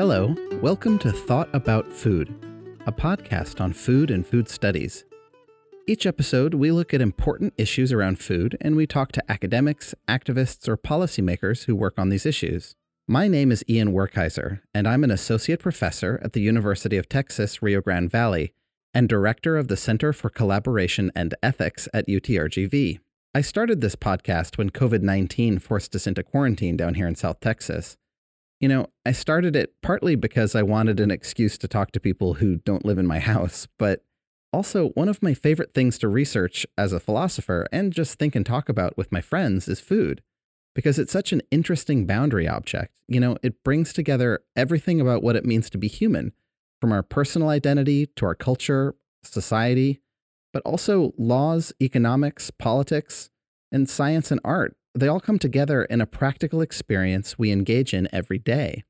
Hello, welcome to Thought About Food, a podcast on food and food studies. Each episode, we look at important issues around food and we talk to academics, activists, or policymakers who work on these issues. My name is Ian Werkheiser, and I'm an associate professor at the University of Texas, Rio Grande Valley, and director of the Center for Collaboration and Ethics at UTRGV. I started this podcast when COVID 19 forced us into quarantine down here in South Texas. You know, I started it partly because I wanted an excuse to talk to people who don't live in my house, but also one of my favorite things to research as a philosopher and just think and talk about with my friends is food. Because it's such an interesting boundary object. You know, it brings together everything about what it means to be human, from our personal identity to our culture, society, but also laws, economics, politics, and science and art. They all come together in a practical experience we engage in every day.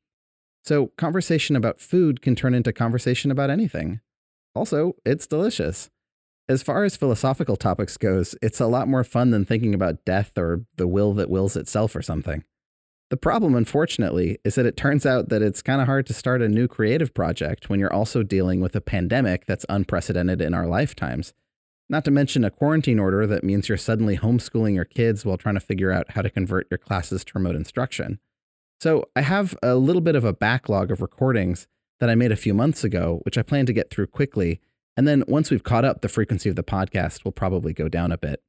So, conversation about food can turn into conversation about anything. Also, it's delicious. As far as philosophical topics goes, it's a lot more fun than thinking about death or the will that wills itself or something. The problem, unfortunately, is that it turns out that it's kind of hard to start a new creative project when you're also dealing with a pandemic that's unprecedented in our lifetimes not to mention a quarantine order that means you're suddenly homeschooling your kids while trying to figure out how to convert your classes to remote instruction. So I have a little bit of a backlog of recordings that I made a few months ago, which I plan to get through quickly. And then once we've caught up, the frequency of the podcast will probably go down a bit.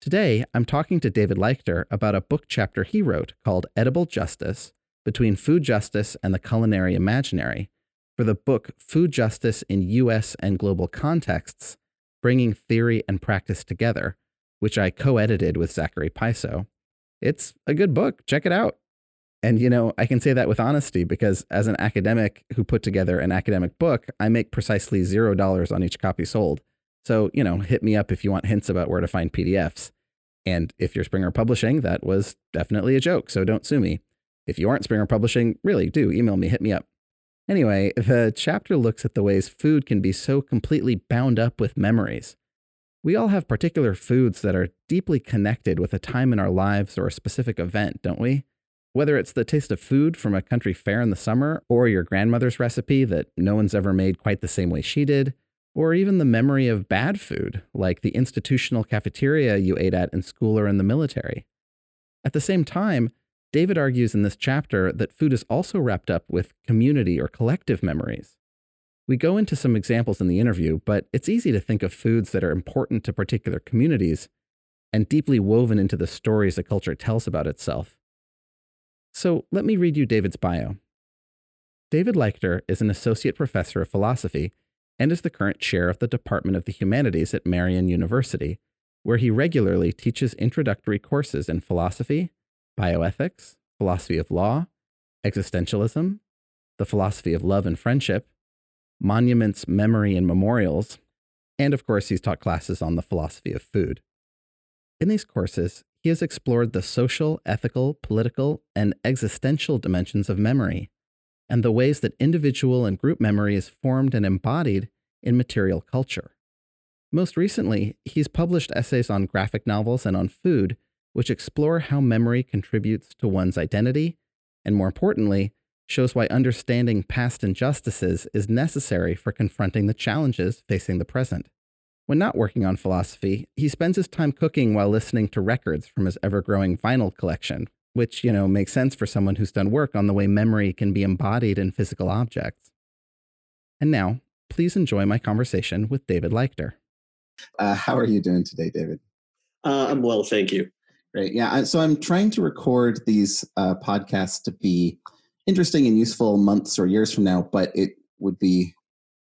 Today, I'm talking to David Leichter about a book chapter he wrote called Edible Justice Between Food Justice and the Culinary Imaginary for the book Food Justice in U.S. and Global Contexts Bringing Theory and Practice Together, which I co edited with Zachary Piso. It's a good book. Check it out. And, you know, I can say that with honesty because as an academic who put together an academic book, I make precisely zero dollars on each copy sold. So, you know, hit me up if you want hints about where to find PDFs. And if you're Springer Publishing, that was definitely a joke, so don't sue me. If you aren't Springer Publishing, really do email me, hit me up. Anyway, the chapter looks at the ways food can be so completely bound up with memories. We all have particular foods that are deeply connected with a time in our lives or a specific event, don't we? Whether it's the taste of food from a country fair in the summer, or your grandmother's recipe that no one's ever made quite the same way she did, or even the memory of bad food, like the institutional cafeteria you ate at in school or in the military. At the same time, David argues in this chapter that food is also wrapped up with community or collective memories. We go into some examples in the interview, but it's easy to think of foods that are important to particular communities and deeply woven into the stories a culture tells about itself. So let me read you David's bio. David Leichter is an associate professor of philosophy and is the current chair of the Department of the Humanities at Marian University, where he regularly teaches introductory courses in philosophy, bioethics, philosophy of law, existentialism, the philosophy of love and friendship, monuments, memory, and memorials, and of course, he's taught classes on the philosophy of food. In these courses, he has explored the social, ethical, political, and existential dimensions of memory, and the ways that individual and group memory is formed and embodied in material culture. Most recently, he's published essays on graphic novels and on food which explore how memory contributes to one's identity, and more importantly, shows why understanding past injustices is necessary for confronting the challenges facing the present. When not working on philosophy, he spends his time cooking while listening to records from his ever growing vinyl collection, which, you know, makes sense for someone who's done work on the way memory can be embodied in physical objects. And now, please enjoy my conversation with David Leichter. Uh, how are you doing today, David? Uh, I'm well, thank you. Great. Yeah. So I'm trying to record these uh, podcasts to be interesting and useful months or years from now, but it would be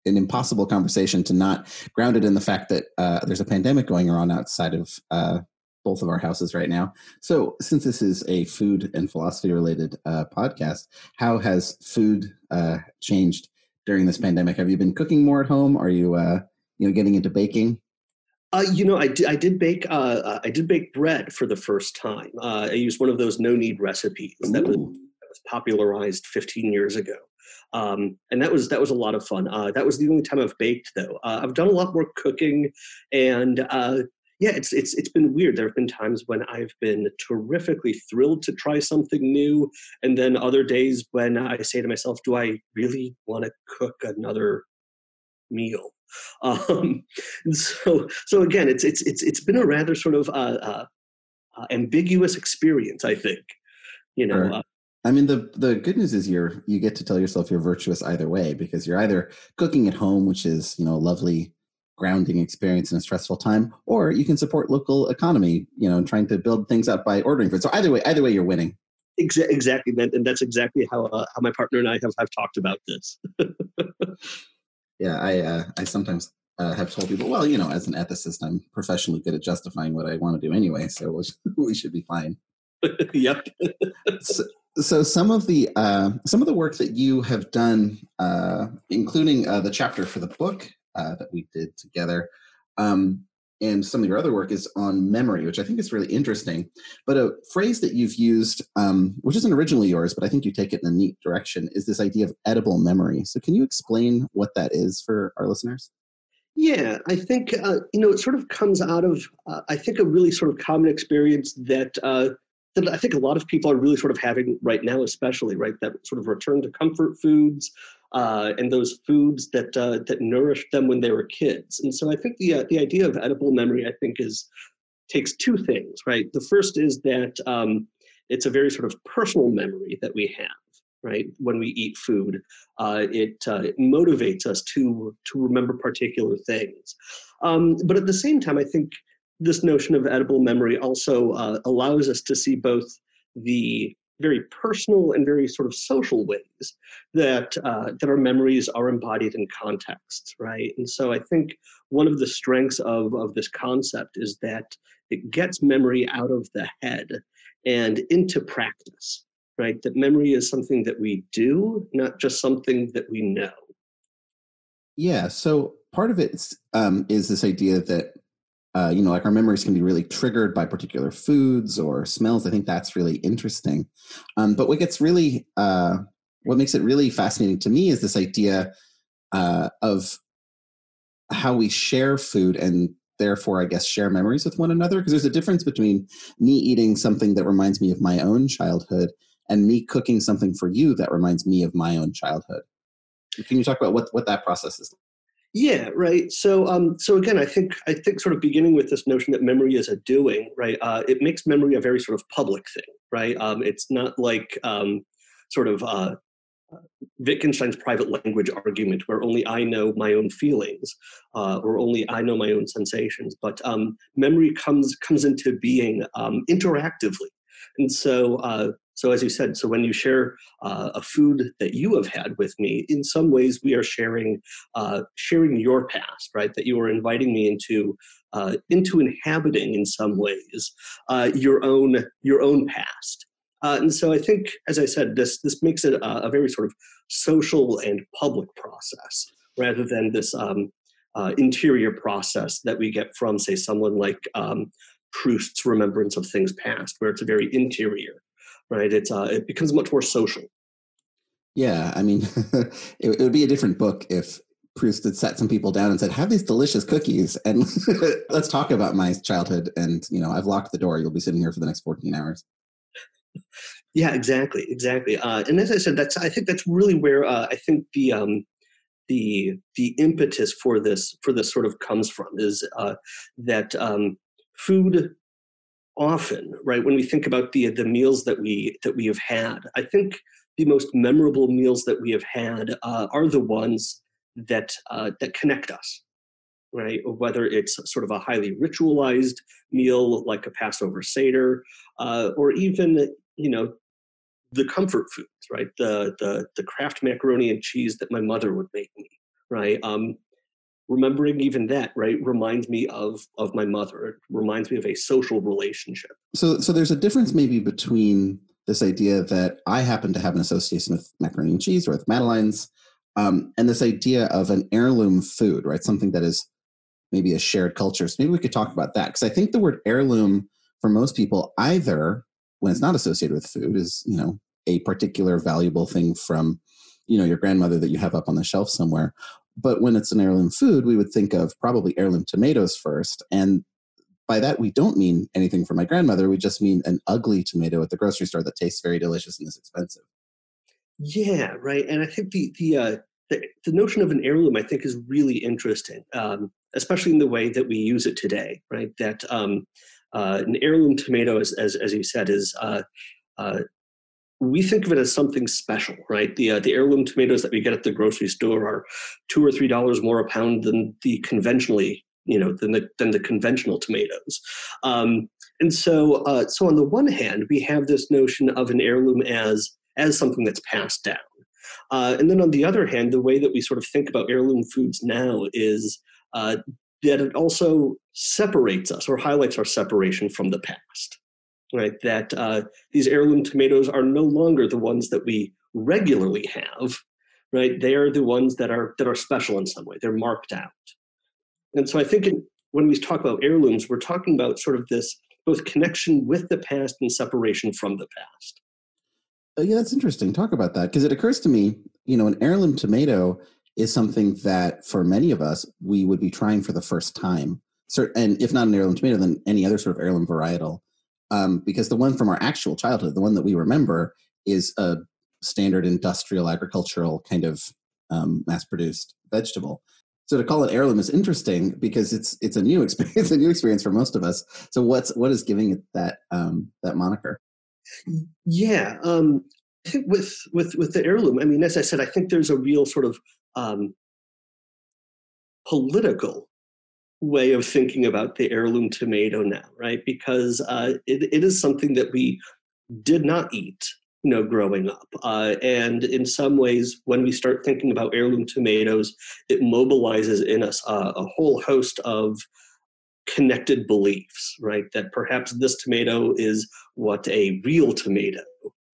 an impossible conversation to not ground it in the fact that uh, there's a pandemic going on outside of uh, both of our houses right now. So, since this is a food and philosophy related uh, podcast, how has food uh, changed during this pandemic? Have you been cooking more at home? Are you, uh, you know, getting into baking? Uh, you know, I did, I did bake. Uh, uh, I did bake bread for the first time. Uh, I used one of those no knead recipes that was, that was, popularized 15 years ago, um, and that was that was a lot of fun. Uh, that was the only time I've baked, though. Uh, I've done a lot more cooking, and yeah, it's it's it's been weird. There have been times when I've been terrifically thrilled to try something new, and then other days when I say to myself, "Do I really want to cook another meal?" Um, so so again, it's it's it's it's been a rather sort of uh, uh, uh, ambiguous experience. I think, you know. Sure. Uh I mean, the the good news is you're you get to tell yourself you're virtuous either way because you're either cooking at home, which is you know a lovely grounding experience in a stressful time, or you can support local economy, you know, trying to build things up by ordering food. So either way, either way, you're winning. Exactly, and that's exactly how uh, how my partner and I have, have talked about this. yeah, I uh, I sometimes uh, have told people, well, you know, as an ethicist, I'm professionally good at justifying what I want to do anyway, so we should be fine. yep. so, so some of the uh, some of the work that you have done, uh, including uh, the chapter for the book uh, that we did together, um, and some of your other work is on memory, which I think is really interesting. But a phrase that you've used, um, which isn't originally yours, but I think you take it in a neat direction, is this idea of edible memory. So can you explain what that is for our listeners? Yeah, I think uh, you know it sort of comes out of uh, I think a really sort of common experience that that I think a lot of people are really sort of having right now, especially right that sort of return to comfort foods uh, and those foods that uh, that nourished them when they were kids. And so I think the uh, the idea of edible memory, I think, is takes two things. Right. The first is that um, it's a very sort of personal memory that we have. Right when we eat food, uh, it, uh, it motivates us to to remember particular things. Um, but at the same time, I think this notion of edible memory also uh, allows us to see both the very personal and very sort of social ways that uh, that our memories are embodied in context, right? And so I think one of the strengths of of this concept is that it gets memory out of the head and into practice, right? That memory is something that we do, not just something that we know. Yeah. So part of it um, is this idea that uh, you know, like our memories can be really triggered by particular foods or smells. I think that's really interesting. Um, but what gets really, uh, what makes it really fascinating to me is this idea uh, of how we share food and therefore, I guess, share memories with one another. Because there's a difference between me eating something that reminds me of my own childhood and me cooking something for you that reminds me of my own childhood. Can you talk about what, what that process is? Yeah, right. So, um, so again, I think I think sort of beginning with this notion that memory is a doing, right? Uh, it makes memory a very sort of public thing, right? Um, it's not like um, sort of uh, Wittgenstein's private language argument, where only I know my own feelings, uh, or only I know my own sensations. But um, memory comes comes into being um, interactively, and so uh, so, as you said, so when you share uh, a food that you have had with me, in some ways we are sharing uh, sharing your past, right? That you are inviting me into uh, into inhabiting in some ways uh, your own your own past. Uh, and so, I think, as I said, this this makes it a, a very sort of social and public process rather than this um, uh, interior process that we get from, say, someone like um, Proust's Remembrance of Things Past, where it's a very interior right? It's uh, it becomes much more social. Yeah, I mean, it, it, would be a different book if Proust had sat some people down and said, "Have these delicious cookies, and let's talk about my childhood." And you know, I've locked the door. You'll be sitting here for the next fourteen hours. Yeah, exactly, exactly. Uh, and as I said, that's I think that's really where uh, I think the um, the the impetus for this for this sort of comes from is uh, that um, food often, right? When we think about the the meals that we that we have had, I think the most memorable meals that we have had uh, are the ones that uh, that connect us, right? Whether it's sort of a highly ritualized meal like a Passover Seder, uh, or even you know the comfort foods, right? The the the Kraft macaroni and cheese that my mother would make me, right? Um, remembering even that right reminds me of of my mother. It reminds me of a social relationship. So so there's a difference maybe between this idea that i happen to have an association with macaroni and cheese or with madeleines um, and this idea of an heirloom food right? Something that is maybe a shared culture. So maybe we could talk about that because i think the word heirloom for most people either when it's not associated with food is you know a particular valuable thing from you know your grandmother that you have up on the shelf somewhere but when it's an heirloom food, we would think of probably heirloom tomatoes first. And by that we don't mean anything for my grandmother. We just mean an ugly tomato at the grocery store that tastes very delicious and is expensive. Yeah, right. And I think the the uh, the, the notion of an heirloom, I think, is really interesting, um, especially in the way that we use it today. Right, that um, uh, an heirloom tomato, as as, as you said, is uh, uh, we think of it as something special, right? The uh, the heirloom tomatoes that we get at the grocery store are two or three dollars more a pound than the conventionally, you know, than the than the conventional tomatoes. Um, and so, uh, so on the one hand, we have this notion of an heirloom as as something that's passed down. Uh, and then on the other hand, the way that we sort of think about heirloom foods now is uh, that it also separates us or highlights our separation from the past. Right, that uh, these heirloom tomatoes are no longer the ones that we regularly have. Right, they are the ones that are that are special in some way. They're marked out. And so I think in, when we talk about heirlooms, we're talking about sort of this both connection with the past and separation from the past. Uh, yeah, that's interesting. Talk about that because it occurs to me, you know, an heirloom tomato is something that for many of us we would be trying for the first time. And if not an heirloom tomato, then any other sort of heirloom varietal. Um, because the one from our actual childhood, the one that we remember, is a standard industrial agricultural kind of um, mass-produced vegetable. So to call it heirloom is interesting because it's it's a new experience, a new experience for most of us. So what's what is giving it that um, that moniker? Yeah, um, with with with the heirloom, I mean, as I said, I think there's a real sort of um, political way of thinking about the heirloom tomato now, right? Because uh, it, it is something that we did not eat, you know, growing up. Uh, and in some ways, when we start thinking about heirloom tomatoes, it mobilizes in us uh, a whole host of connected beliefs, right? That perhaps this tomato is what a real tomato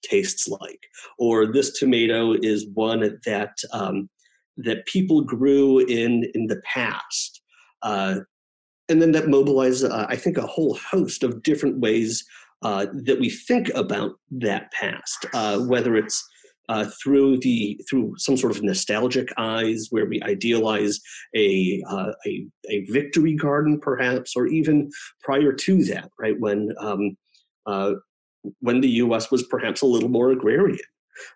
tastes like, or this tomato is one that um, that people grew in in the past, uh, and then that mobilizes, uh, I think, a whole host of different ways uh, that we think about that past, uh, whether it's uh, through the through some sort of nostalgic eyes, where we idealize a, uh, a a victory garden, perhaps, or even prior to that, right when um, when the U.S. was perhaps a little more agrarian,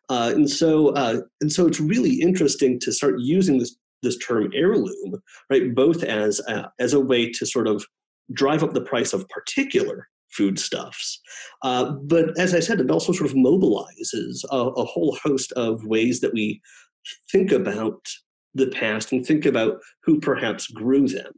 uh, and so uh, and so it's really interesting to start using this this term heirloom, right, both as a, as a way to sort of drive up the price of particular foodstuffs. Uh, but as I said, it also sort of mobilizes a, a, whole host of ways that we think about the past and think about who perhaps grew them,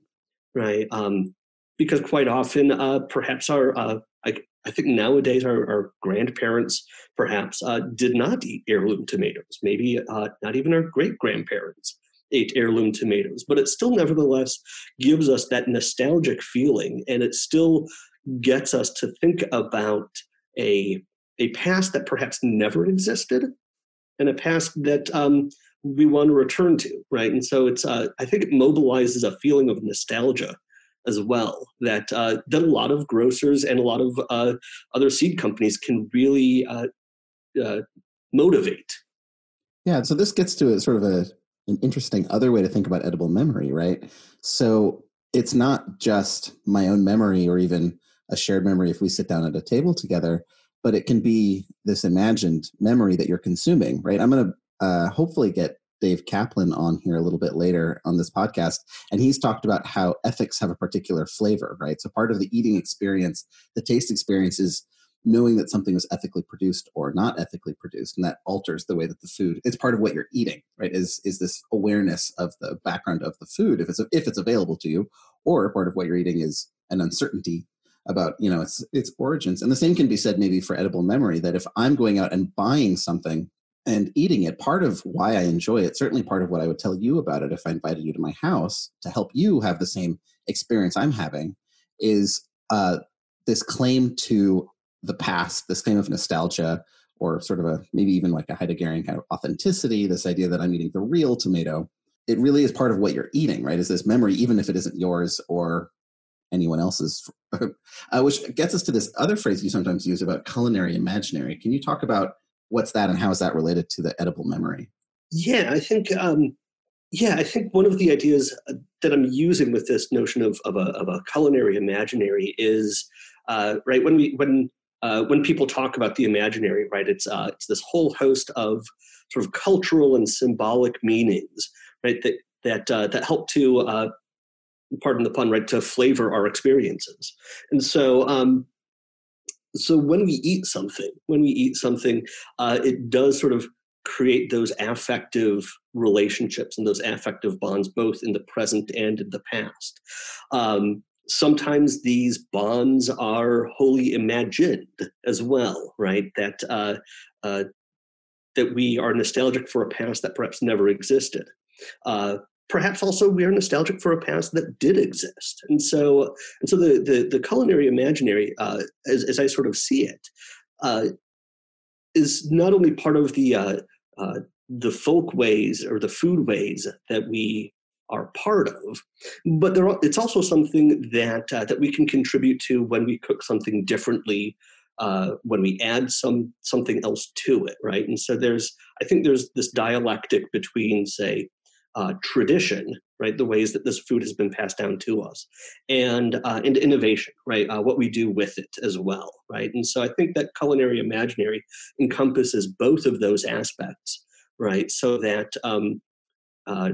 right? Um, because quite often, uh, perhaps our, uh, I, I, think nowadays our, our grandparents perhaps uh, did not eat heirloom tomatoes, maybe uh, not even our great grandparents ate heirloom tomatoes, but it still nevertheless gives us that nostalgic feeling and it still gets us to think about a a past that perhaps never existed and a past that um, we want to return to right? And so it's uh, i think it mobilizes a feeling of nostalgia as well that uh, that a lot of grocers and a lot of uh, other seed companies can really uh, uh, motivate. Yeah so this gets to a sort of a an interesting other way to think about edible memory right so it's not just my own memory or even a shared memory if we sit down at a table together, but it can be this imagined memory that you're consuming, right? I'm going to uh, hopefully get Dave Kaplan on here a little bit later on this podcast, and he's talked about how ethics have a particular flavor, right? So part of the eating experience, the taste experience is knowing that something was ethically produced or not ethically produced and that alters the way that the food it's part of what you're eating right is is this awareness of the background of the food if it's if it's available to you or part of what you're eating is an uncertainty about you know its its origins. And the same can be said maybe for edible memory that if i'm going out and buying something and eating it part of why i enjoy it certainly part of what i would tell you about it if i invited you to my house to help you have the same experience i'm having is uh, this claim to the past this claim of nostalgia or sort of a maybe even like a heideggerian kind of authenticity this idea that i'm eating the real tomato it really is part of what you're eating right is this memory even if it isn't yours or anyone else's, uh, which gets us to this other phrase you sometimes use about culinary imaginary. Can you talk about what's that and how is that related to the edible memory? Yeah, I think um, yeah, I think one of the ideas uh, that I'm using with this notion of of a, of a culinary imaginary is uh, right when we when uh, when people talk about the imaginary, right? It's uh, it's this whole host of sort of cultural and symbolic meanings, right? That that uh, that help to uh, pardon the pun, right? To flavor our experiences, and so. Um, so when we eat something, when we eat something, uh, it does sort of create those affective relationships and those affective bonds both in the present and in the past. Um, sometimes these bonds are wholly imagined as well, right? That uh, uh, that we are nostalgic for a past that perhaps never existed. Uh, perhaps also we are nostalgic for a past that did exist, and so and so the the, the culinary imaginary, uh, as as I sort of see it, uh, is not only part of the uh, the folk ways or the food ways that we are part of. But there are, it's also something that uh, that we can contribute to when we cook something differently, uh, when we add some something else to it, right? And so there's I think there's this dialectic between say uh, tradition, right, the ways that this food has been passed down to us, and uh, and innovation, right, uh, what we do with it as well, right. And so I think that culinary imaginary encompasses both of those aspects, right, so that um, uh,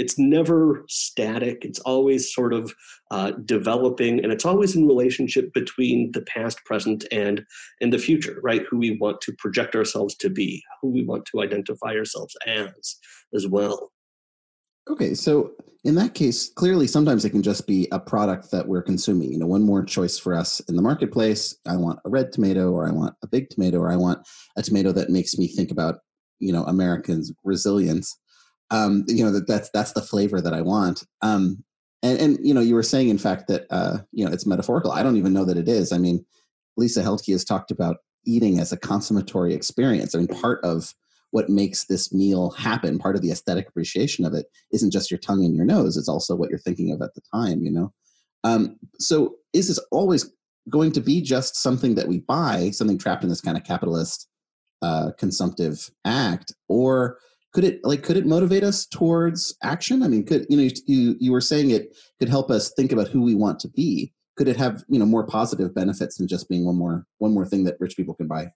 it's never static. It's always sort of uh, developing and it's always in relationship between the past present and in the future right? Who we want to project ourselves to be who we want to identify ourselves as as well. Okay so in that case clearly sometimes it can just be a product that we're consuming. You know one more choice for us in the marketplace. I want a red tomato or i want a big tomato or i want a tomato that makes me think about you know americans resilience um, you know that that's that's the flavor that I want. Um, and and you know you were saying in fact that uh, you know it's metaphorical. I don't even know that it is. I mean, Lisa Heldke has talked about eating as a consummatory experience. I mean, part of what makes this meal happen, part of the aesthetic appreciation of it, isn't just your tongue and your nose. It's also what you're thinking of at the time. You know. Um, so is this always going to be just something that we buy, something trapped in this kind of capitalist uh, consumptive act, or could it like could it motivate us towards action? I mean could you know you you were saying it could help us think about who we want to be. Could it have you know more positive benefits than just being one more one more thing that rich people can buy?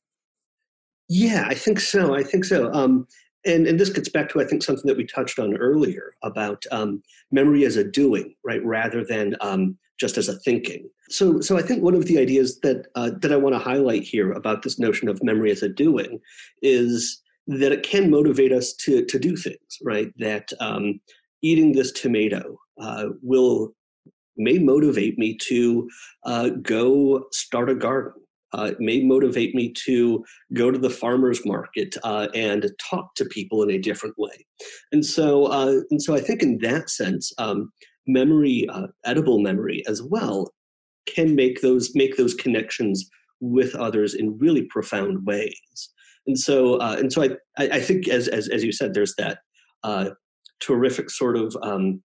Yeah i think so i think so. Um, and and this gets back to i think something that we touched on earlier about um, memory as a doing right rather than um, just as a thinking. So so i think one of the ideas that uh, that i want to highlight here about this notion of memory as a doing is that it can motivate us to to do things, right? That um, eating this tomato uh, will may motivate me to uh, go start a garden. Uh, it may motivate me to go to the farmers market uh, and talk to people in a different way. And so, uh, and so, I think in that sense, um, memory, uh, edible memory as well, can make those make those connections with others in really profound ways and so uh, and so I, I think as, as as you said there's that uh, terrific sort of um,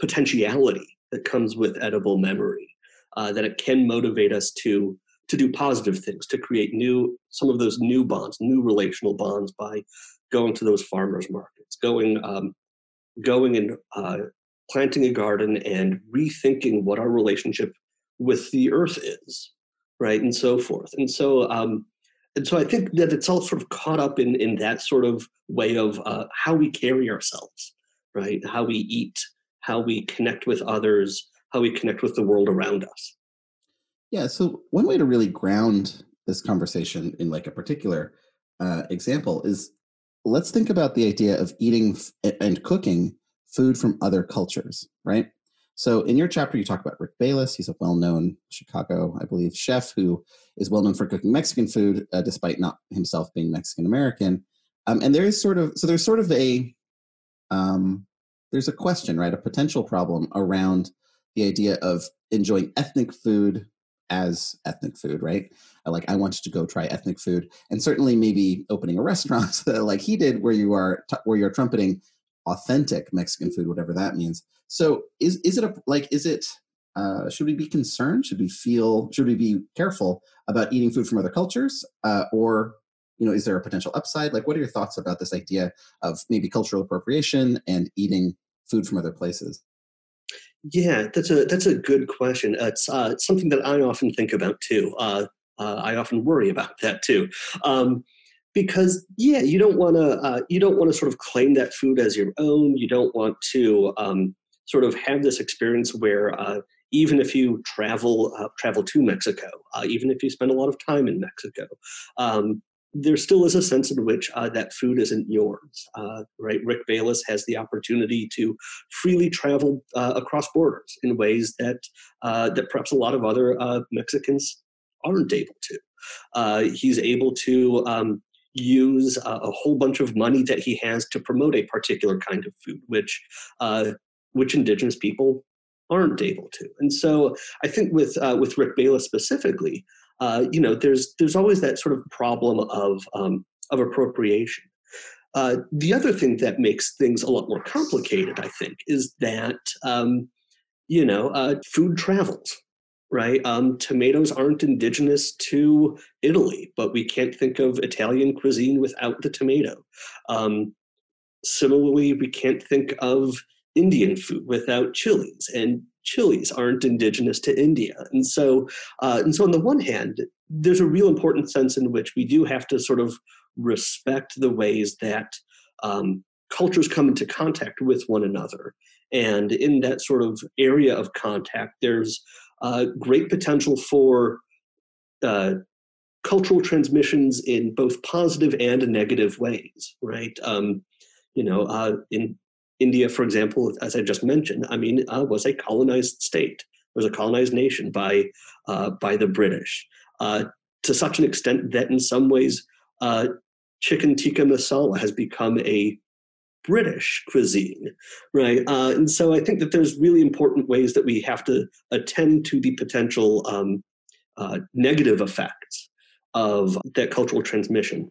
potentiality that comes with edible memory uh, that it can motivate us to to do positive things to create new some of those new bonds new relational bonds by going to those farmers markets going um, going and uh, planting a garden and rethinking what our relationship with the earth is right and so forth. And so um, and so I think that it's all sort of caught up in in that sort of way of uh, how we carry ourselves, right? How we eat, how we connect with others, how we connect with the world around us. Yeah. So one way to really ground this conversation in like a particular uh, example is let's think about the idea of eating f- and cooking food from other cultures, right? So in your chapter, you talk about Rick Bayless. He's a well-known Chicago, I believe, chef who is well known for cooking Mexican food, uh, despite not himself being Mexican American. Um, and there is sort of so there's sort of a um, there's a question, right? A potential problem around the idea of enjoying ethnic food as ethnic food, right? Like I wanted to go try ethnic food, and certainly maybe opening a restaurant like he did, where you are t- where you're trumpeting authentic Mexican food, whatever that means. So is is it a like is it uh, should we be concerned? Should we feel? Should we be careful about eating food from other cultures, uh, or you know, is there a potential upside? Like, what are your thoughts about this idea of maybe cultural appropriation and eating food from other places? Yeah, that's a that's a good question. It's, uh, something that I often think about too. Uh, uh, I often worry about that too, um, because yeah, you don't want to uh, you don't want to sort of claim that food as your own. You don't want to um, sort of have this experience where uh, even if you travel uh, travel to Mexico, even if you spend a lot of time in Mexico, um, there still is a sense in which uh, that food isn't yours, uh, right? Rick Bayless has the opportunity to freely travel uh, across borders in ways that uh, that perhaps a lot of other uh, Mexicans aren't able to. Uh, he's able to um, use a whole bunch of money that he has to promote a particular kind of food, which which indigenous people aren't able to. And so I think with with Rick Bayless specifically uh, you know, there's there's always that sort of problem of um, of appropriation. Uh, the other thing that makes things a lot more complicated, I think, is that um, you know uh, food travels. Right, um, tomatoes aren't indigenous to Italy, but we can't think of Italian cuisine without the tomato. Um, similarly, we can't think of Indian food without chilies, and chilies aren't indigenous to India. And so, uh, and so on the one hand, there's a real important sense in which we do have to sort of respect the ways that um, cultures come into contact with one another. And in that sort of area of contact, there's uh, great potential for uh, cultural transmissions in both positive and negative ways, right? Um, you know, uh, in India, for example, as I just mentioned, I mean, uh, was a colonized state, was a colonized nation by uh, by the British, uh, to such an extent that in some ways, uh, chicken tikka masala has become a British cuisine, right? Uh, and so I think that there's really important ways that we have to attend to the potential um, uh, negative effects of that cultural transmission.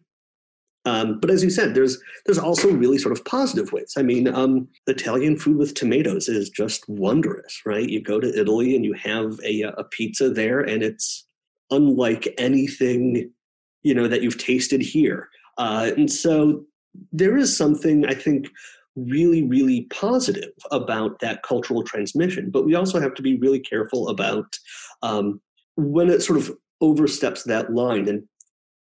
Um, but as you said, there's there's also really sort of positive ways. I mean, um, Italian food with tomatoes is just wondrous, right? You go to Italy and you have a, a pizza there, and it's unlike anything you know that you've tasted here. Uh, and so there is something I think really, really positive about that cultural transmission. But we also have to be really careful about um, when it sort of oversteps that line and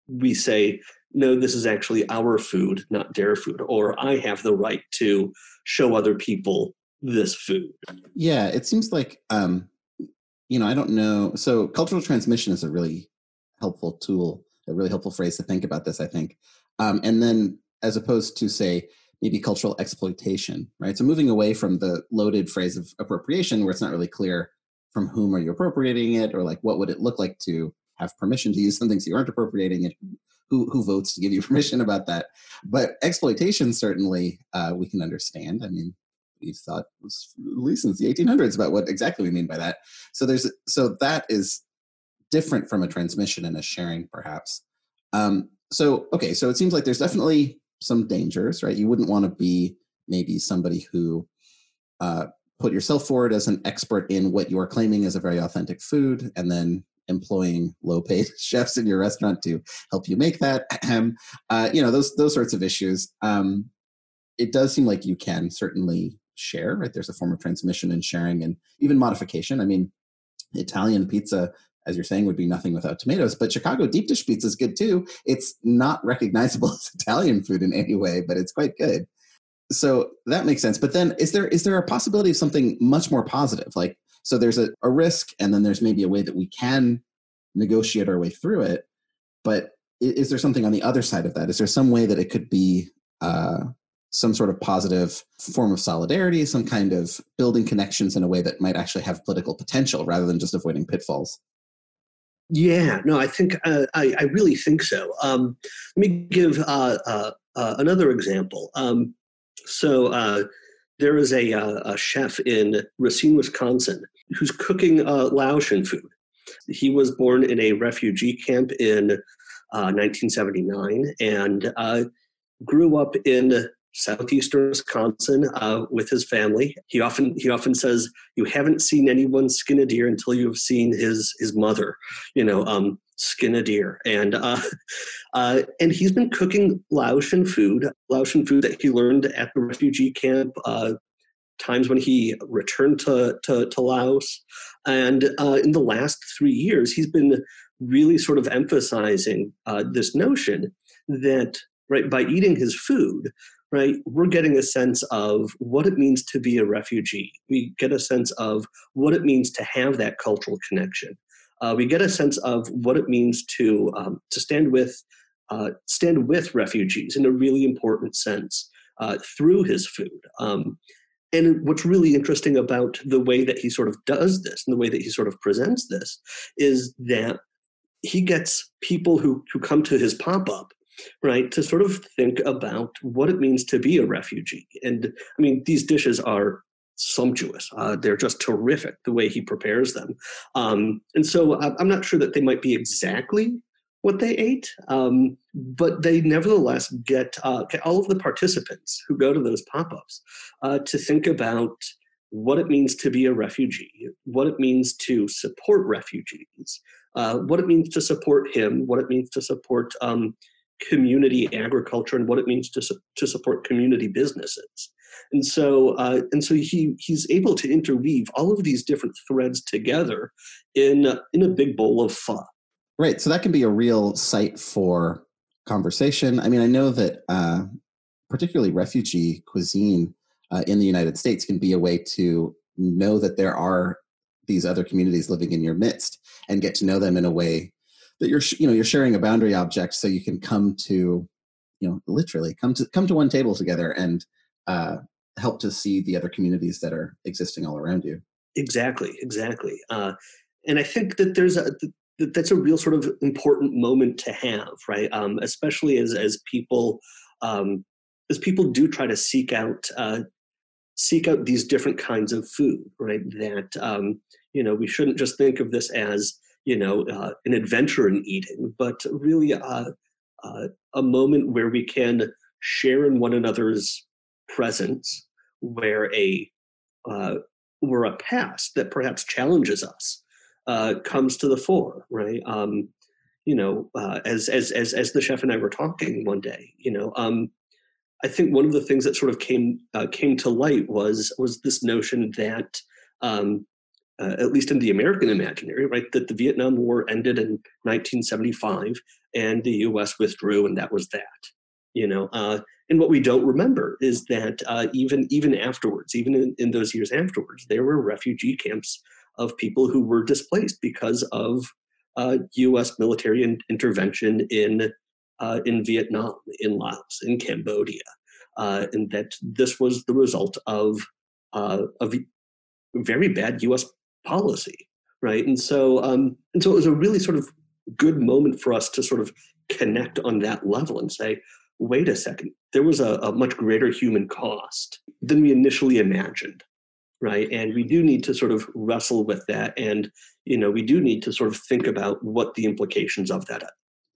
we say no, this is actually our food, not their food, or I have the right to show other people this food. Yeah, it seems like, um, you know, I don't know. So, cultural transmission is a really helpful tool, a really helpful phrase to think about this, I think. Um, and then, as opposed to, say, maybe cultural exploitation, right? So, moving away from the loaded phrase of appropriation, where it's not really clear from whom are you appropriating it, or like what would it look like to have permission to use something so you aren't appropriating it who who votes to give you permission about that. But exploitation certainly uh, we can understand. I mean, we've thought at least since the 1800s about what exactly we mean by that. So there's so that is different from a transmission and a sharing, perhaps. Um, so okay, so it seems like there's definitely some dangers, right? You wouldn't want to be maybe somebody who uh, put yourself forward as an expert in what you're claiming is a very authentic food, and then employing low paid chefs in your restaurant to help you make that. Uh, you know those those sorts of issues. Um, it does seem like you can certainly share right? There's a form of transmission and sharing and even modification. I mean italian pizza as you're saying would be nothing without tomatoes but chicago deep dish pizza is good too it's not recognizable as italian food in any way but it's quite good so that makes sense but then is there is there a possibility of something much more positive like so there's a, a risk, and then there's maybe a way that we can negotiate our way through it. But is, there something on the other side of that? Is there some way that it could be uh, some sort of positive form of solidarity, some kind of building connections in a way that might actually have political potential rather than just avoiding pitfalls? Yeah, no, I think uh, I, I, really think so. Um, let me give uh, uh, uh another example. Um, so uh, there is a, uh, a, chef in Racine, Wisconsin, who's cooking Laotian food. He was born in a refugee camp in uh, 1979 and grew up in southeastern Wisconsin uh, with his family. He often he often says, "You haven't seen anyone skin a deer until you've seen his his mother." You know, um, skin a deer, and uh, uh, and he's been cooking Laotian food, Laotian food that he learned at the refugee camp. Uh, times when he returned to, to, to Laos. And uh, in the last three years, he's been really sort of emphasizing uh, this notion that right by eating his food right? We're getting a sense of what it means to be a refugee. We get a sense of what it means to have that cultural connection. Uh, we get a sense of what it means to um, to stand with uh, stand with refugees in a really important sense uh, through his food. Um, and what's really interesting about the way that he sort of does this and the way that he sort of presents this is that he gets people who, who come to his pop-up right to sort of think about what it means to be a refugee. And i mean these dishes are sumptuous. Uh, they're just terrific the way he prepares them. Um, and so i'm not sure that they might be exactly what they ate um, but they nevertheless get, uh, get, all of the participants who go to those pop-ups uh, to think about what it means to be a refugee what it means to support refugees uh, what it means to support him, what it means to support um, community agriculture, and what it means to, su- to support community businesses. And so, uh, and so he he's able to interweave all of these different threads together in in a big bowl of fun. Right. So that can be a real site for conversation. I mean, I know that uh, particularly refugee cuisine uh, in the United States can be a way to know that there are these other communities living in your midst and get to know them in a way that you're you know you're sharing a boundary object so you can come to you know literally come to come to one table together and uh, help to see the other communities that are existing all around you. Exactly exactly. Uh, and i think that there's a that that's a real sort of important moment to have right? Um, especially as as people um, as people do try to seek out uh, seek out these different kinds of food, right? That um, you know we shouldn't just think of this as you know uh, an adventure in eating, but really uh, uh, a moment where we can share in one another's presence, where a uh, where a past that perhaps challenges us uh, comes to the fore, right? Um, you know, as as as as the chef and I were talking one day, you know, um, I think one of the things that sort of came uh, came to light was was this notion that, um, uh, at least in the American imaginary, right, that the Vietnam War ended in 1975 and the U.S. withdrew, and that was that. You know, uh, and what we don't remember is that uh, even even afterwards, even in, in those years afterwards, there were refugee camps of people who were displaced because of U.S. Uh, military in, intervention in uh, in Vietnam, in Laos, in Cambodia, uh, and that this was the result of of very bad U.S. policy, right? And so, um, and so it was a really sort of good moment for us to sort of connect on that level and say, wait a second, there was a, a much greater human cost than we initially imagined right and we do need to sort of wrestle with that and you know we do need to sort of think about what the implications of that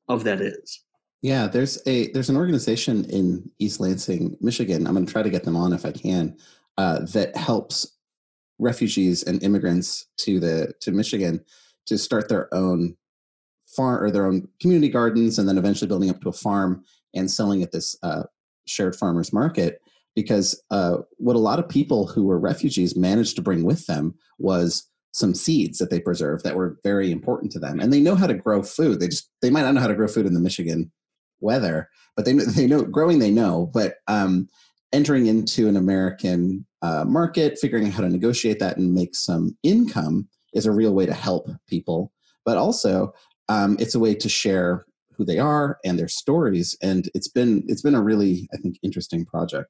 of that is yeah, there's a there's an organization in East Lansing, Michigan. I'm going to try to get them on if I can. Uh, that helps refugees and immigrants to the to Michigan to start their own farm or their own community gardens, and then eventually building up to a farm and selling at this uh, shared farmers market. Because uh, what a lot of people who were refugees managed to bring with them was some seeds that they preserved that were very important to them, and they know how to grow food. They just they might not know how to grow food in the Michigan weather, but they they know growing they know, but um, entering into an American uh, market, figuring out how to negotiate that and make some income is a real way to help people. But also, um, it's a way to share who they are and their stories, and it's been it's been a really I think interesting project.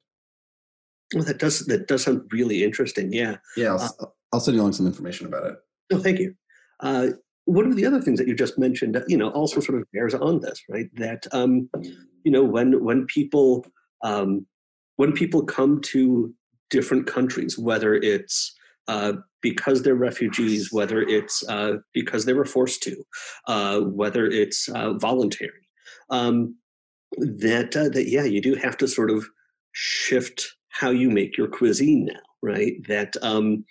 Well, that does that does sound really interesting. Yeah. Yeah, I'll, uh, I'll send you along some information about it. No, thank you. Uh, one of the other things that you just mentioned, you know, also sort of bears on this, right? That um, you know, when when people um, when people come to different countries, whether it's uh, because they're refugees, whether it's uh, because they were forced to, uh, whether it's uh, voluntary, um, that uh, that yeah, you do have to sort of shift how you make your cuisine now, right? That um,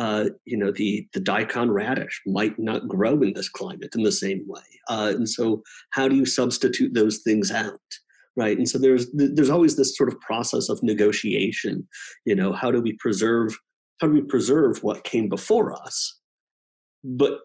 uh, you know, the the daikon radish might not grow in this climate in the same way. Uh, and so, how do you substitute those things out? Right? And so there's there's always this sort of process of negotiation. You know, how do we preserve how do we preserve what came before us, but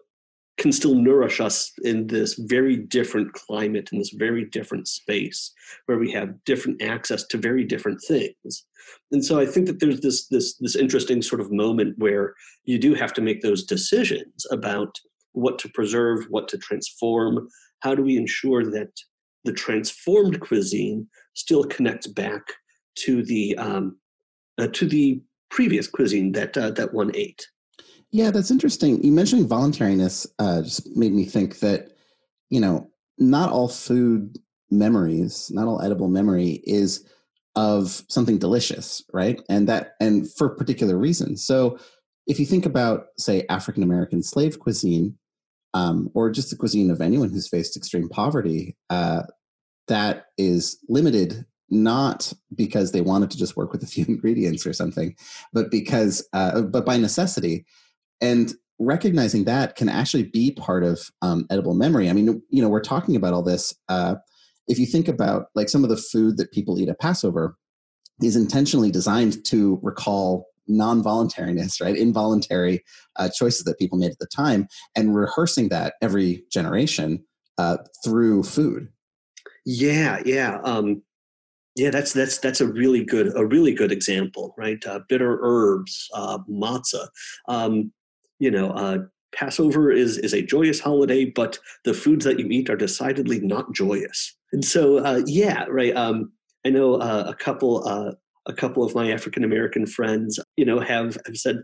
can still nourish us in this very different climate in this very different space where we have different access to very different things and so i think that there's this this this interesting sort of moment where you do have to make those decisions about what to preserve what to transform how do we ensure that the transformed cuisine still connects back to the um, uh, to the previous cuisine that uh, that one ate yeah, that's interesting. You mentioning voluntariness uh, just made me think that, you know, not all food memories, not all edible memory is of something delicious, right? And that, and for particular reasons. So if you think about, say, African American slave cuisine, um, or just the cuisine of anyone who's faced extreme poverty, uh, that is limited not because they wanted to just work with a few ingredients or something, but because, uh, but by necessity and recognizing that can actually be part of um, edible memory. I mean, you know, we're talking about all this. Uh, if you think about like some of the food that people eat at Passover is intentionally designed to recall non-voluntariness, right? Involuntary uh, choices that people made at the time, and rehearsing that every generation uh, through food. Yeah, yeah. Um, yeah, that's that's that's a really good a really good example, right? Uh, bitter herbs, uh, matzah. Um, you know, uh, Passover is is a joyous holiday, but the foods that you eat are decidedly not joyous. And so, uh, yeah, right. Um, I know a couple a couple of my African American friends, you know, have, have said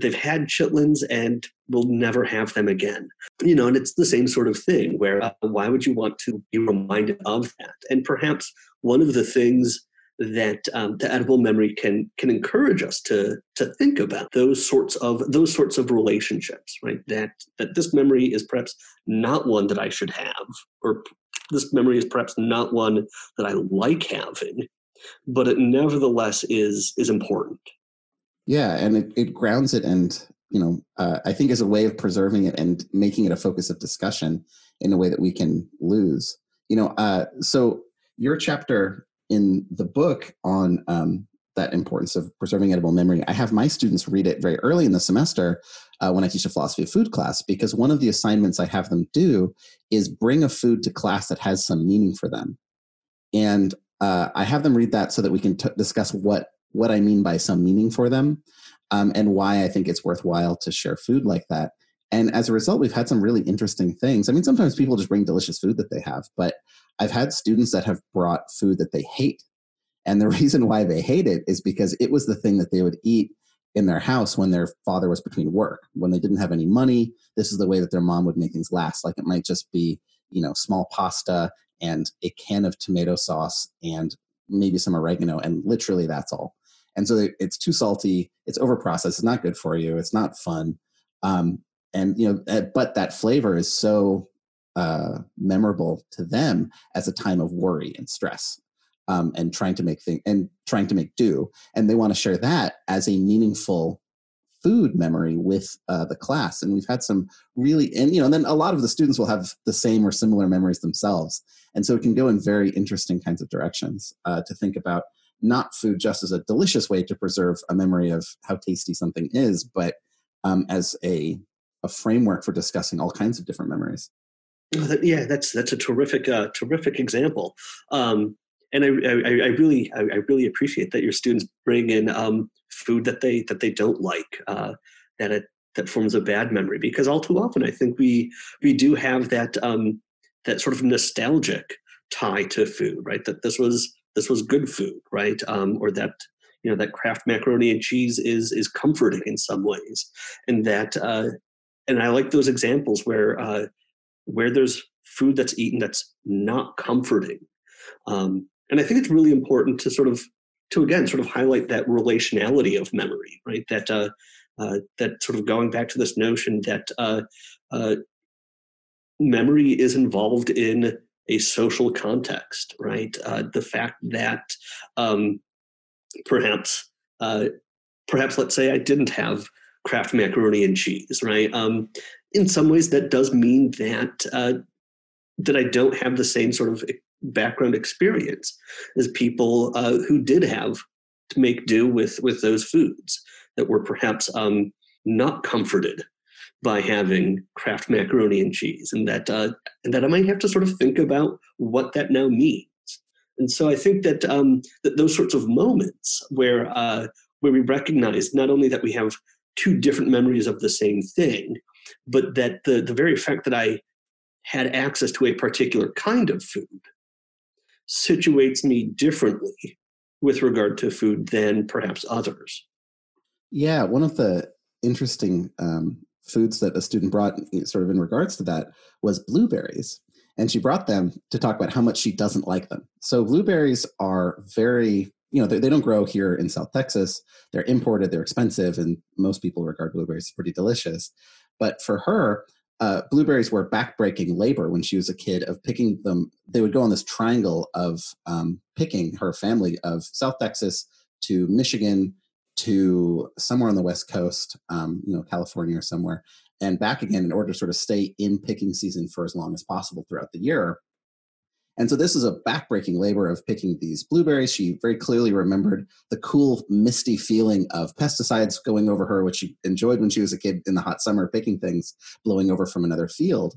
they've had chitlins and will never have them again. You know, and it's the same sort of thing where uh, why would you want to be reminded of that? And perhaps one of the things that um, the edible memory can can encourage us to to think about those sorts of those sorts of relationships right that that this memory is perhaps not one that i should have or this memory is perhaps not one that i like having but it nevertheless is is important yeah and it, it grounds it and you know uh, i think is a way of preserving it and making it a focus of discussion in a way that we can lose you know uh, so your chapter in the book on um, that importance of preserving edible memory, I have my students read it very early in the semester uh, when I teach a philosophy of food class, because one of the assignments I have them do is bring a food to class that has some meaning for them. And uh, I have them read that so that we can t- discuss what what I mean by some meaning for them, um, and why I think it's worthwhile to share food like that. And as a result, we've had some really interesting things. I mean, sometimes people just bring delicious food that they have, but I've had students that have brought food that they hate. And the reason why they hate it is because it was the thing that they would eat in their house when their father was between work. When they didn't have any money, this is the way that their mom would make things last. Like it might just be, you know, small pasta and a can of tomato sauce and maybe some oregano. And literally that's all. And so it's too salty, it's overprocessed, it's not good for you, it's not fun. Um, and, you know, eh, but that flavor is so uh, memorable to them as a time of worry and stress um, and trying to make things and trying to make do and they want to share that as a meaningful food memory with uh, the class and we've had some really and you know and then a lot of the students will have the same or similar memories themselves and so it can go in very interesting kinds of directions uh, to think about not food just as a delicious way to preserve a memory of how tasty something is but um, as a, a framework for discussing all kinds of different memories yeah, that's that's a terrific uh, terrific example. Um, and I, I, I really I, I, really appreciate that your students bring in um, food that they that they don't like uh, that it that forms a bad memory. Because all too often I think we we do have that um, that sort of nostalgic tie to food right? That this was this was good food right? Um, or that you know that Kraft macaroni and cheese is is comforting in some ways. And that uh, and I like those examples where uh, where there's food that's eaten that's not comforting. Um, and I think it's really important to sort of to again sort of highlight that relationality of memory, right? That uh, uh, that sort of going back to this notion that uh, uh, memory is involved in a social context, right? Uh, the fact that um, perhaps uh, perhaps let's say I didn't have Kraft macaroni and cheese, right? Um, in some ways, that does mean that that I don't have the same sort of background experience as people uh, who did have to make do with with those foods that were perhaps um, not comforted by having Kraft macaroni and cheese, and that uh, and that I might have to sort of think about what that now means. And so I think that um, that those sorts of moments where uh, where we recognize not only that we have two different memories of the same thing, but that the the very fact that I had access to a particular kind of food situates me differently with regard to food than perhaps others. Yeah, one of the interesting um, foods that a student brought, sort of in regards to that, was blueberries. And she brought them to talk about how much she doesn't like them. So, blueberries are very, you know, they, they don't grow here in South Texas. They're imported, they're expensive, and most people regard blueberries as pretty delicious. But for her, uh, blueberries were backbreaking labor when she was a kid of picking them. They would go on this triangle of um, picking her family of South Texas to Michigan to somewhere on the West Coast, um, you know, California or somewhere, and back again in order to sort of stay in picking season for as long as possible throughout the year. And so this is a backbreaking labor of picking these blueberries. She very clearly remembered the cool, misty feeling of pesticides going over her, which she enjoyed when she was a kid in the hot summer, picking things blowing over from another field.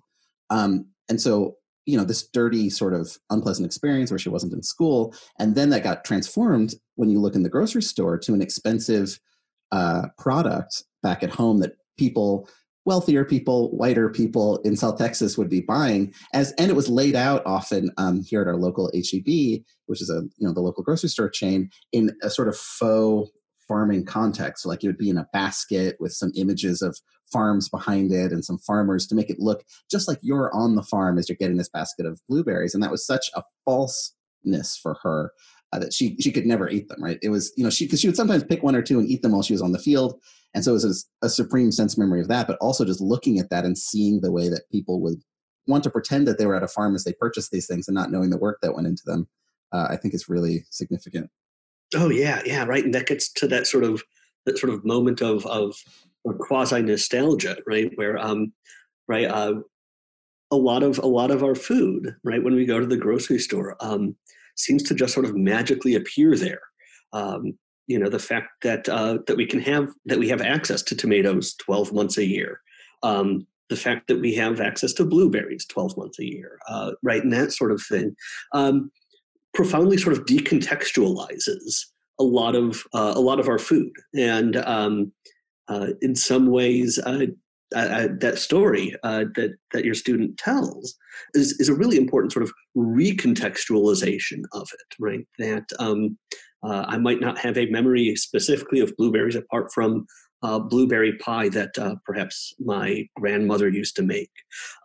Um, and so you know this dirty sort of unpleasant experience where she wasn't in school and then that got transformed when you look in the grocery store to an expensive uh, product back at home that people wealthier people whiter people in south texas would be buying as and it was laid out often um, here at our local H-E-B which is a you know the local grocery store chain in a sort of faux farming context. So like it would be in a basket with some images of farms behind it and some farmers to make it look just like you're on the farm as you're getting this basket of blueberries. And that was such a falseness for her uh, that she she could never eat them. Right? It was you know she because she would sometimes pick one or two and eat them while she was on the field. And so it was a, supreme sense memory of that, but also just looking at that and seeing the way that people would want to pretend that they were at a farm as they purchased these things and not knowing the work that went into them, uh, I think is really significant. Oh yeah, yeah, right. And that gets to that sort of that sort of moment of of quasi nostalgia, right? Where um, right, uh, a lot of a lot of our food, right, when we go to the grocery store, um, seems to just sort of magically appear there. Um, you know, the fact that uh, that we can have that we have access to tomatoes twelve months a year. Um, the fact that we have access to blueberries 12 months a year, uh, right, and that sort of thing. Um, profoundly sort of decontextualizes a lot of uh, a lot of our food, and um, uh, in some ways, uh, that story uh, that that your student tells is is a really important sort of recontextualization of it, right? That um, uh, I might not have a memory specifically of blueberries apart from uh, blueberry pie that uh, perhaps my grandmother used to make.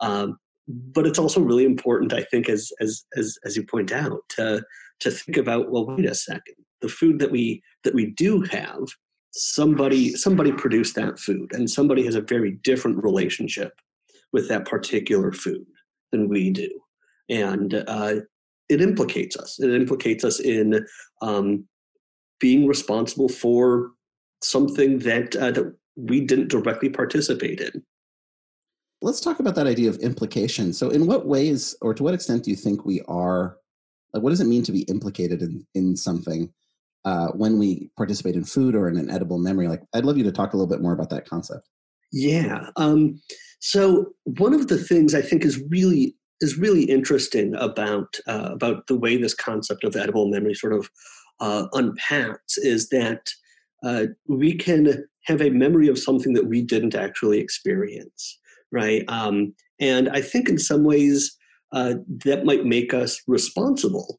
Um, but it's also really important, I think, as as as as you point out, to to think about well, wait a second, the food that we that we do have, somebody somebody produced that food, and somebody has a very different relationship with that particular food than we do, and uh, it implicates us. It implicates us in um, being responsible for something that uh, that we didn't directly participate in let's talk about that idea of implication. So, in what ways, or to what extent, do you think we are? Like, what does it mean to be implicated in in something uh, when we participate in food or in an edible memory? Like, I'd love you to talk a little bit more about that concept. Yeah. Um, so, one of the things I think is really is really interesting about uh, about the way this concept of edible memory sort of uh, unpacks is that uh, we can have a memory of something that we didn't actually experience right? Um, and I think in some ways uh, that might make us responsible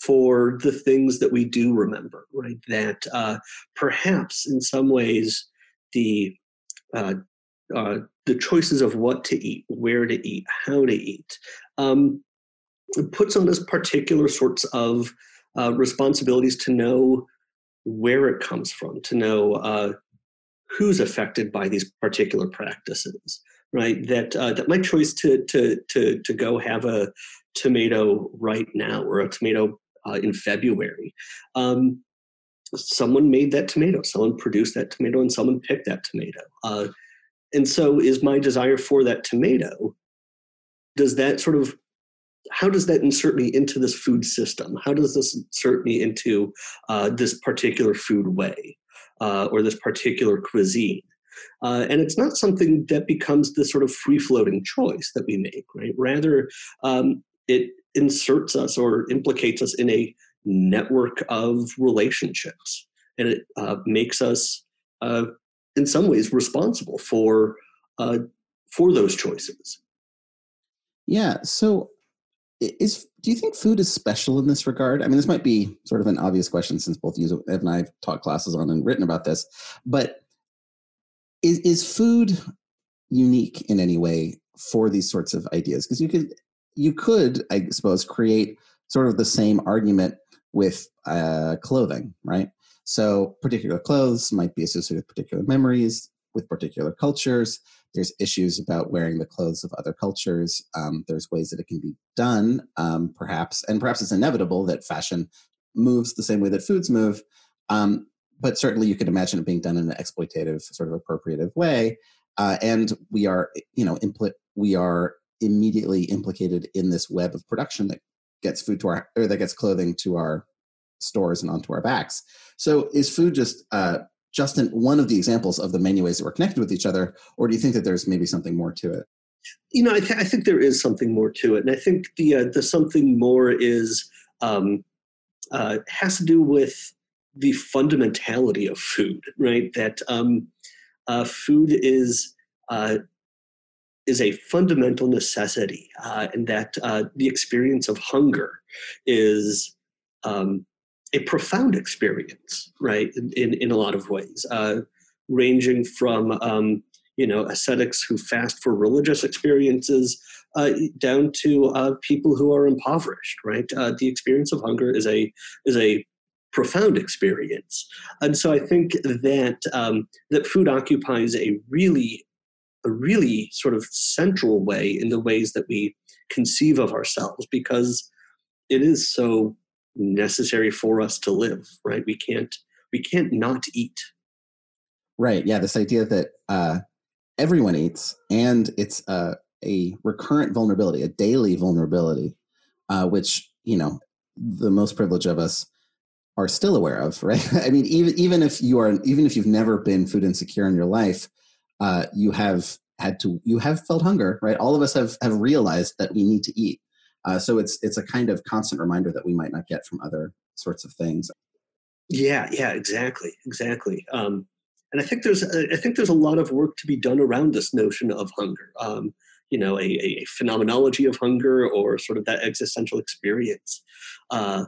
for the things that we do remember, right? That uh, perhaps in some ways the uh, uh the choices of what to eat, where to eat, how to eat, um, puts on us particular sorts of uh, responsibilities to know where it comes from, to know uh, who's affected by these particular practices right? That uh, that my choice to to to to go have a tomato right now or a tomato uh, in February. Um, someone made that tomato, someone produced that tomato, and someone picked that tomato. And so, is my desire for that tomato? Does that sort of how does that insert me into this food system? How does this insert me into uh, this particular food way uh, or this particular cuisine? Uh, and it's not something that becomes this sort of free floating choice that we make, right? Rather, um, it inserts us or implicates us in a network of relationships. And it uh, makes us, uh, in some ways, responsible for, uh, for those choices. Yeah. So, is do you think food is special in this regard? I mean, this might be sort of an obvious question since both you and I have taught classes on and written about this, but is is food unique in any way for these sorts of ideas? Because you could you could, I suppose, create sort of the same argument with uh, clothing, right? So particular clothes might be associated with particular memories, with particular cultures. There's issues about wearing the clothes of other cultures. Um, there's ways that it can be done, um, perhaps, and perhaps it's inevitable that fashion moves the same way that foods move. Um, but certainly you could imagine it being done in an exploitative, sort of appropriative way. Uh, and we are, you know, impl- we are immediately implicated in this web of production that gets food to our or that gets clothing to our stores and onto our backs. So is food just uh, just one of the examples of the many ways that we're connected with each other, or do you think that there's maybe something more to it? You know, I, th- I think there is something more to it, and I think the uh, the something more is um, uh, has to do with the fundamentality of food, right? That um, uh, food is uh, is a fundamental necessity, uh, and that uh, the experience of hunger is um, a profound experience, right? In in a lot of ways, uh, ranging from um, you know ascetics who fast for religious experiences uh, down to uh, people who are impoverished, right? Uh, the experience of hunger is a is a profound experience, and so I think that um, that food occupies a really a really sort of central way in the ways that we conceive of ourselves because it is so necessary for us to live right? We can't we can't not eat. Right yeah this idea that uh everyone eats and it's uh, a recurrent vulnerability a daily vulnerability uh which you know the most privileged of us are still aware of right? I mean even even if you are even if you've never been food insecure in your life uh, you have had to you have felt hunger right? All of us have have realized that we need to eat uh, so it's it's a kind of constant reminder that we might not get from other sorts of things yeah yeah exactly exactly um, and i think there's i think there's a lot of work to be done around this notion of hunger um, you know a, a, phenomenology of hunger or sort of that existential experience uh,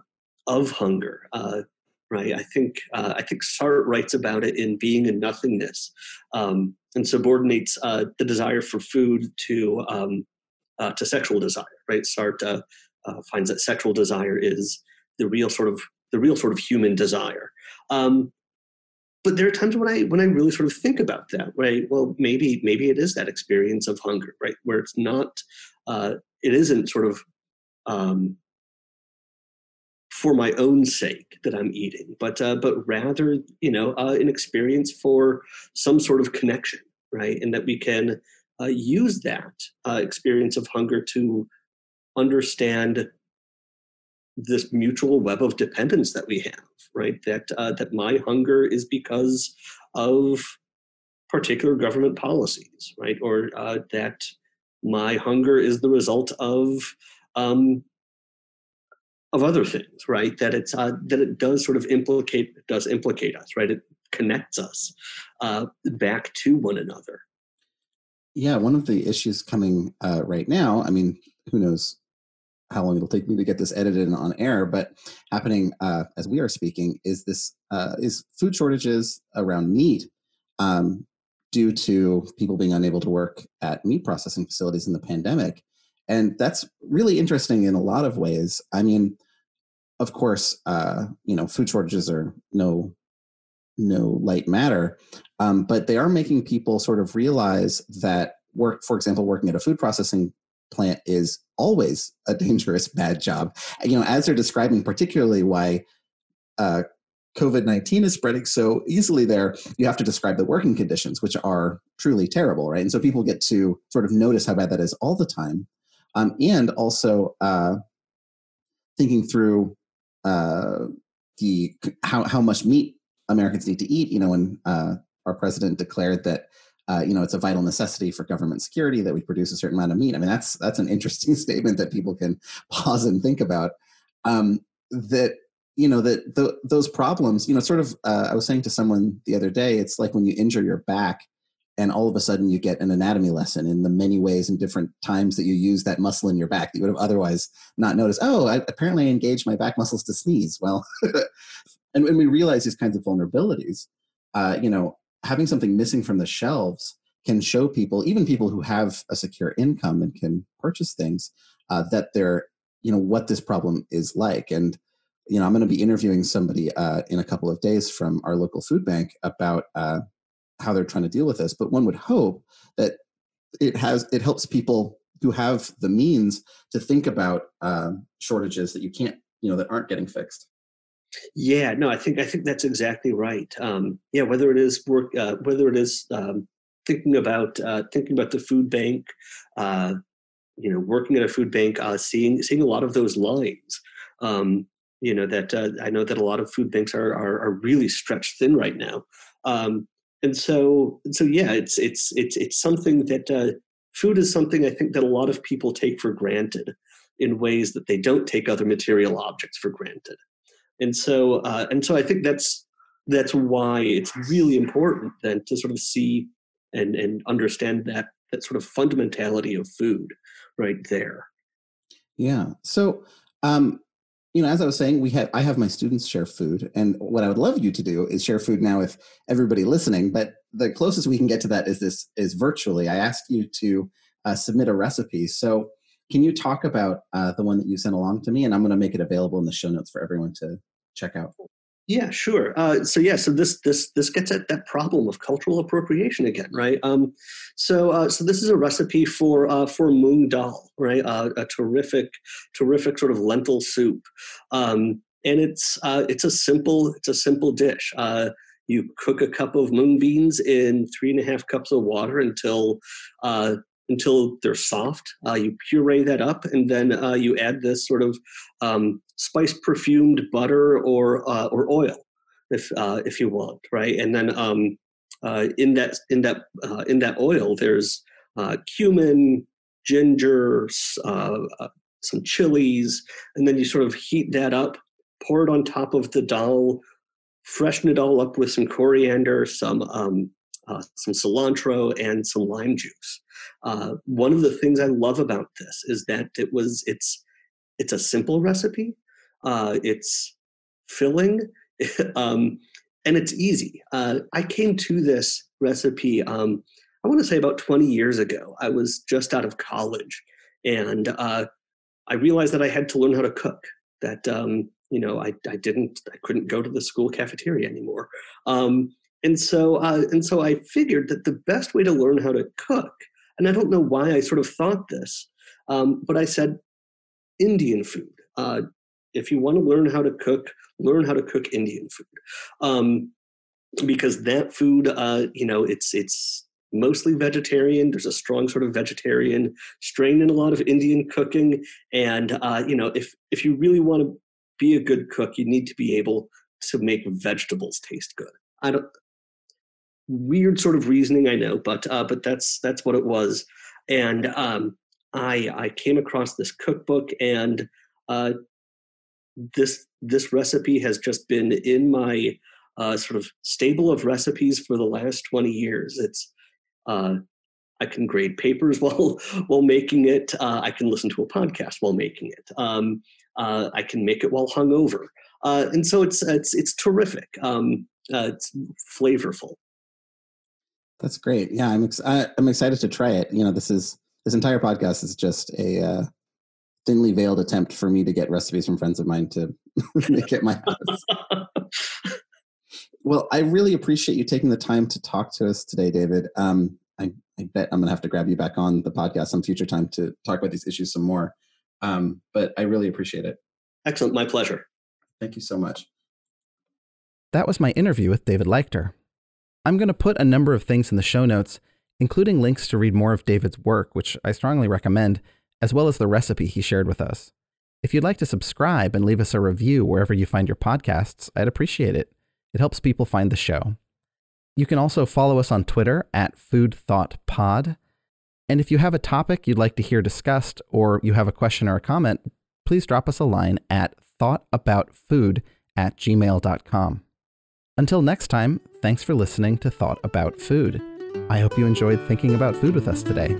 of hunger uh, right? I think uh, I think Sartre writes about it in Being and Nothingness, um, and subordinates uh, the desire for food to um, uh, to sexual desire, right? Sartre uh, finds that sexual desire is the real sort of the real sort of human desire. Um, but there are times when I when I really sort of think about that, right? Well, maybe maybe it is that experience of hunger, right, where it's not, uh, it isn't sort of um, for my own sake that I'm eating, but uh, but rather, you know, uh, an experience for some sort of connection, right? And that we can uh, use that uh, experience of hunger to understand this mutual web of dependence that we have, right? That uh, that my hunger is because of particular government policies, right? Or uh, that my hunger is the result of um, of other things, right? That it's uh, that it does sort of implicate does implicate us, right? It connects us uh, back to one another. Yeah, one of the issues coming uh, right now. I mean, who knows how long it'll take me to get this edited and on air, but happening uh, as we are speaking is this uh, is food shortages around meat. Um, due to people being unable to work at meat processing facilities in the pandemic. And that's really interesting in a lot of ways. I mean, of course, uh, you know, food shortages are no no light matter, um, but they are making people sort of realize that work, for example, working at a food processing plant is always a dangerous bad job. You know, as they're describing, particularly why uh, COVID nineteen is spreading so easily there, you have to describe the working conditions, which are truly terrible, right? And so people get to sort of notice how bad that is all the time. um, and also uh, thinking through uh, the how how much meat Americans need to eat. You know, when uh, our president declared that uh, you know it's a vital necessity for government security that we produce a certain amount of meat. I mean, that's that's an interesting statement that people can pause and think about. Um, that you know that the, those problems. You know, sort of. Uh, I was saying to someone the other day, it's like when you injure your back and all of a sudden you get an anatomy lesson in the many ways and different times that you use that muscle in your back that you would have otherwise not noticed. Oh, I, apparently I engaged my back muscles to sneeze. Well, and when we realize these kinds of vulnerabilities, uh, you know, having something missing from the shelves can show people, even people who have a secure income and can purchase things, uh, that they're, you know, what this problem is like. And, you know, I'm going to be interviewing somebody uh, in a couple of days from our local food bank about uh, how they're trying to deal with this. But one would hope that it has it helps people who have the means to think about uh, shortages that you can't you know that aren't getting fixed. Yeah, no, I think I think that's exactly right. Um, yeah, whether it is work, uh, whether it is um, thinking about uh, thinking about the food bank, uh, you know, working at a food bank, uh, seeing seeing a lot of those lines. Um, you know that uh, I know that a lot of food banks are are, are really stretched thin right now. Um, and so so yeah it's it's it's it's something that uh, food is something i think that a lot of people take for granted in ways that they don't take other material objects for granted and so uh, and so i think that's that's why it's really important then to sort of see and and understand that that sort of fundamentality of food right there yeah so um you know, as I was saying, we have I have my students share food, and what I would love you to do is share food now with everybody listening. But the closest we can get to that is this is virtually. I asked you to uh, submit a recipe, so can you talk about uh, the one that you sent along to me, and I'm going to make it available in the show notes for everyone to check out. Yeah, sure. Uh, so yeah, so this this this gets at that problem of cultural appropriation again, right? Um, so uh, so this is a recipe for uh, for mung dal, right? Uh, a terrific terrific sort of lentil soup, um, and it's uh, it's a simple it's a simple dish. Uh, you cook a cup of mung beans in three and a half cups of water until until they're soft. Uh, you puree that up, and then uh, you add this sort of um, spice perfumed butter or uh, or oil, if uh, if you want, right? And then um, uh, in that in that uh, in that oil, there's cumin, ginger, some chilies, and then you sort of heat that up, pour it on top of the dal, freshen it all up with some coriander, some um, uh, some cilantro, and some lime juice. Uh, one of the things I love about this is that it was it's it's a simple recipe. Uh, it's filling, um, and it's easy. Uh, I came to this recipe. Um, I want to say about 20 years ago. I was just out of college, and uh, I realized that I had to learn how to cook. That um, you know, I, I didn't, I couldn't go to the school cafeteria anymore. Um, and so, uh, and so I figured that the best way to learn how to cook, and I don't know why I sort of thought this, um, but I said Indian food. Uh, if you want to learn how to cook, learn how to cook Indian food, um, because that food, uh, you know, it's it's mostly vegetarian. There's a strong sort of vegetarian strain in a lot of Indian cooking, and uh, you know, if if you really want to be a good cook, you need to be able to make vegetables taste good. I don't weird sort of reasoning, I know, but uh, but that's that's what it was. And um, I I came across this cookbook, and uh, this this recipe has just been in my uh, sort of stable of recipes for the last twenty years. It's uh, I can grade papers while while making it. Uh, I can listen to a podcast while making it. Um, uh, I can make it while hungover, uh, and so it's it's it's terrific. Um, uh, it's flavorful. That's great. Yeah, I'm ex- I, am excited to try it. You know, this is this entire podcast is just a uh, thinly veiled attempt for me to get recipes from friends of mine to make it my house. well, I really appreciate you taking the time to talk to us today, David. Um, I, I, bet I'm going to have to grab you back on the podcast some future time to talk about these issues some more. Um, but I really appreciate it. Excellent. My pleasure. Thank you so much. That was my interview with David Leichter. I'm going to put a number of things in the show notes, including links to read more of David's work, which I strongly recommend, as well as the recipe he shared with us. If you'd like to subscribe and leave us a review wherever you find your podcasts, I'd appreciate it. It helps people find the show. You can also follow us on Twitter at Food Thought Pod. And if you have a topic you'd like to hear discussed, or you have a question or a comment, please drop us a line at thoughtaboutfood at gmail.com. Until next time, thanks for listening to Thought About Food. I hope you enjoyed thinking about food with us today.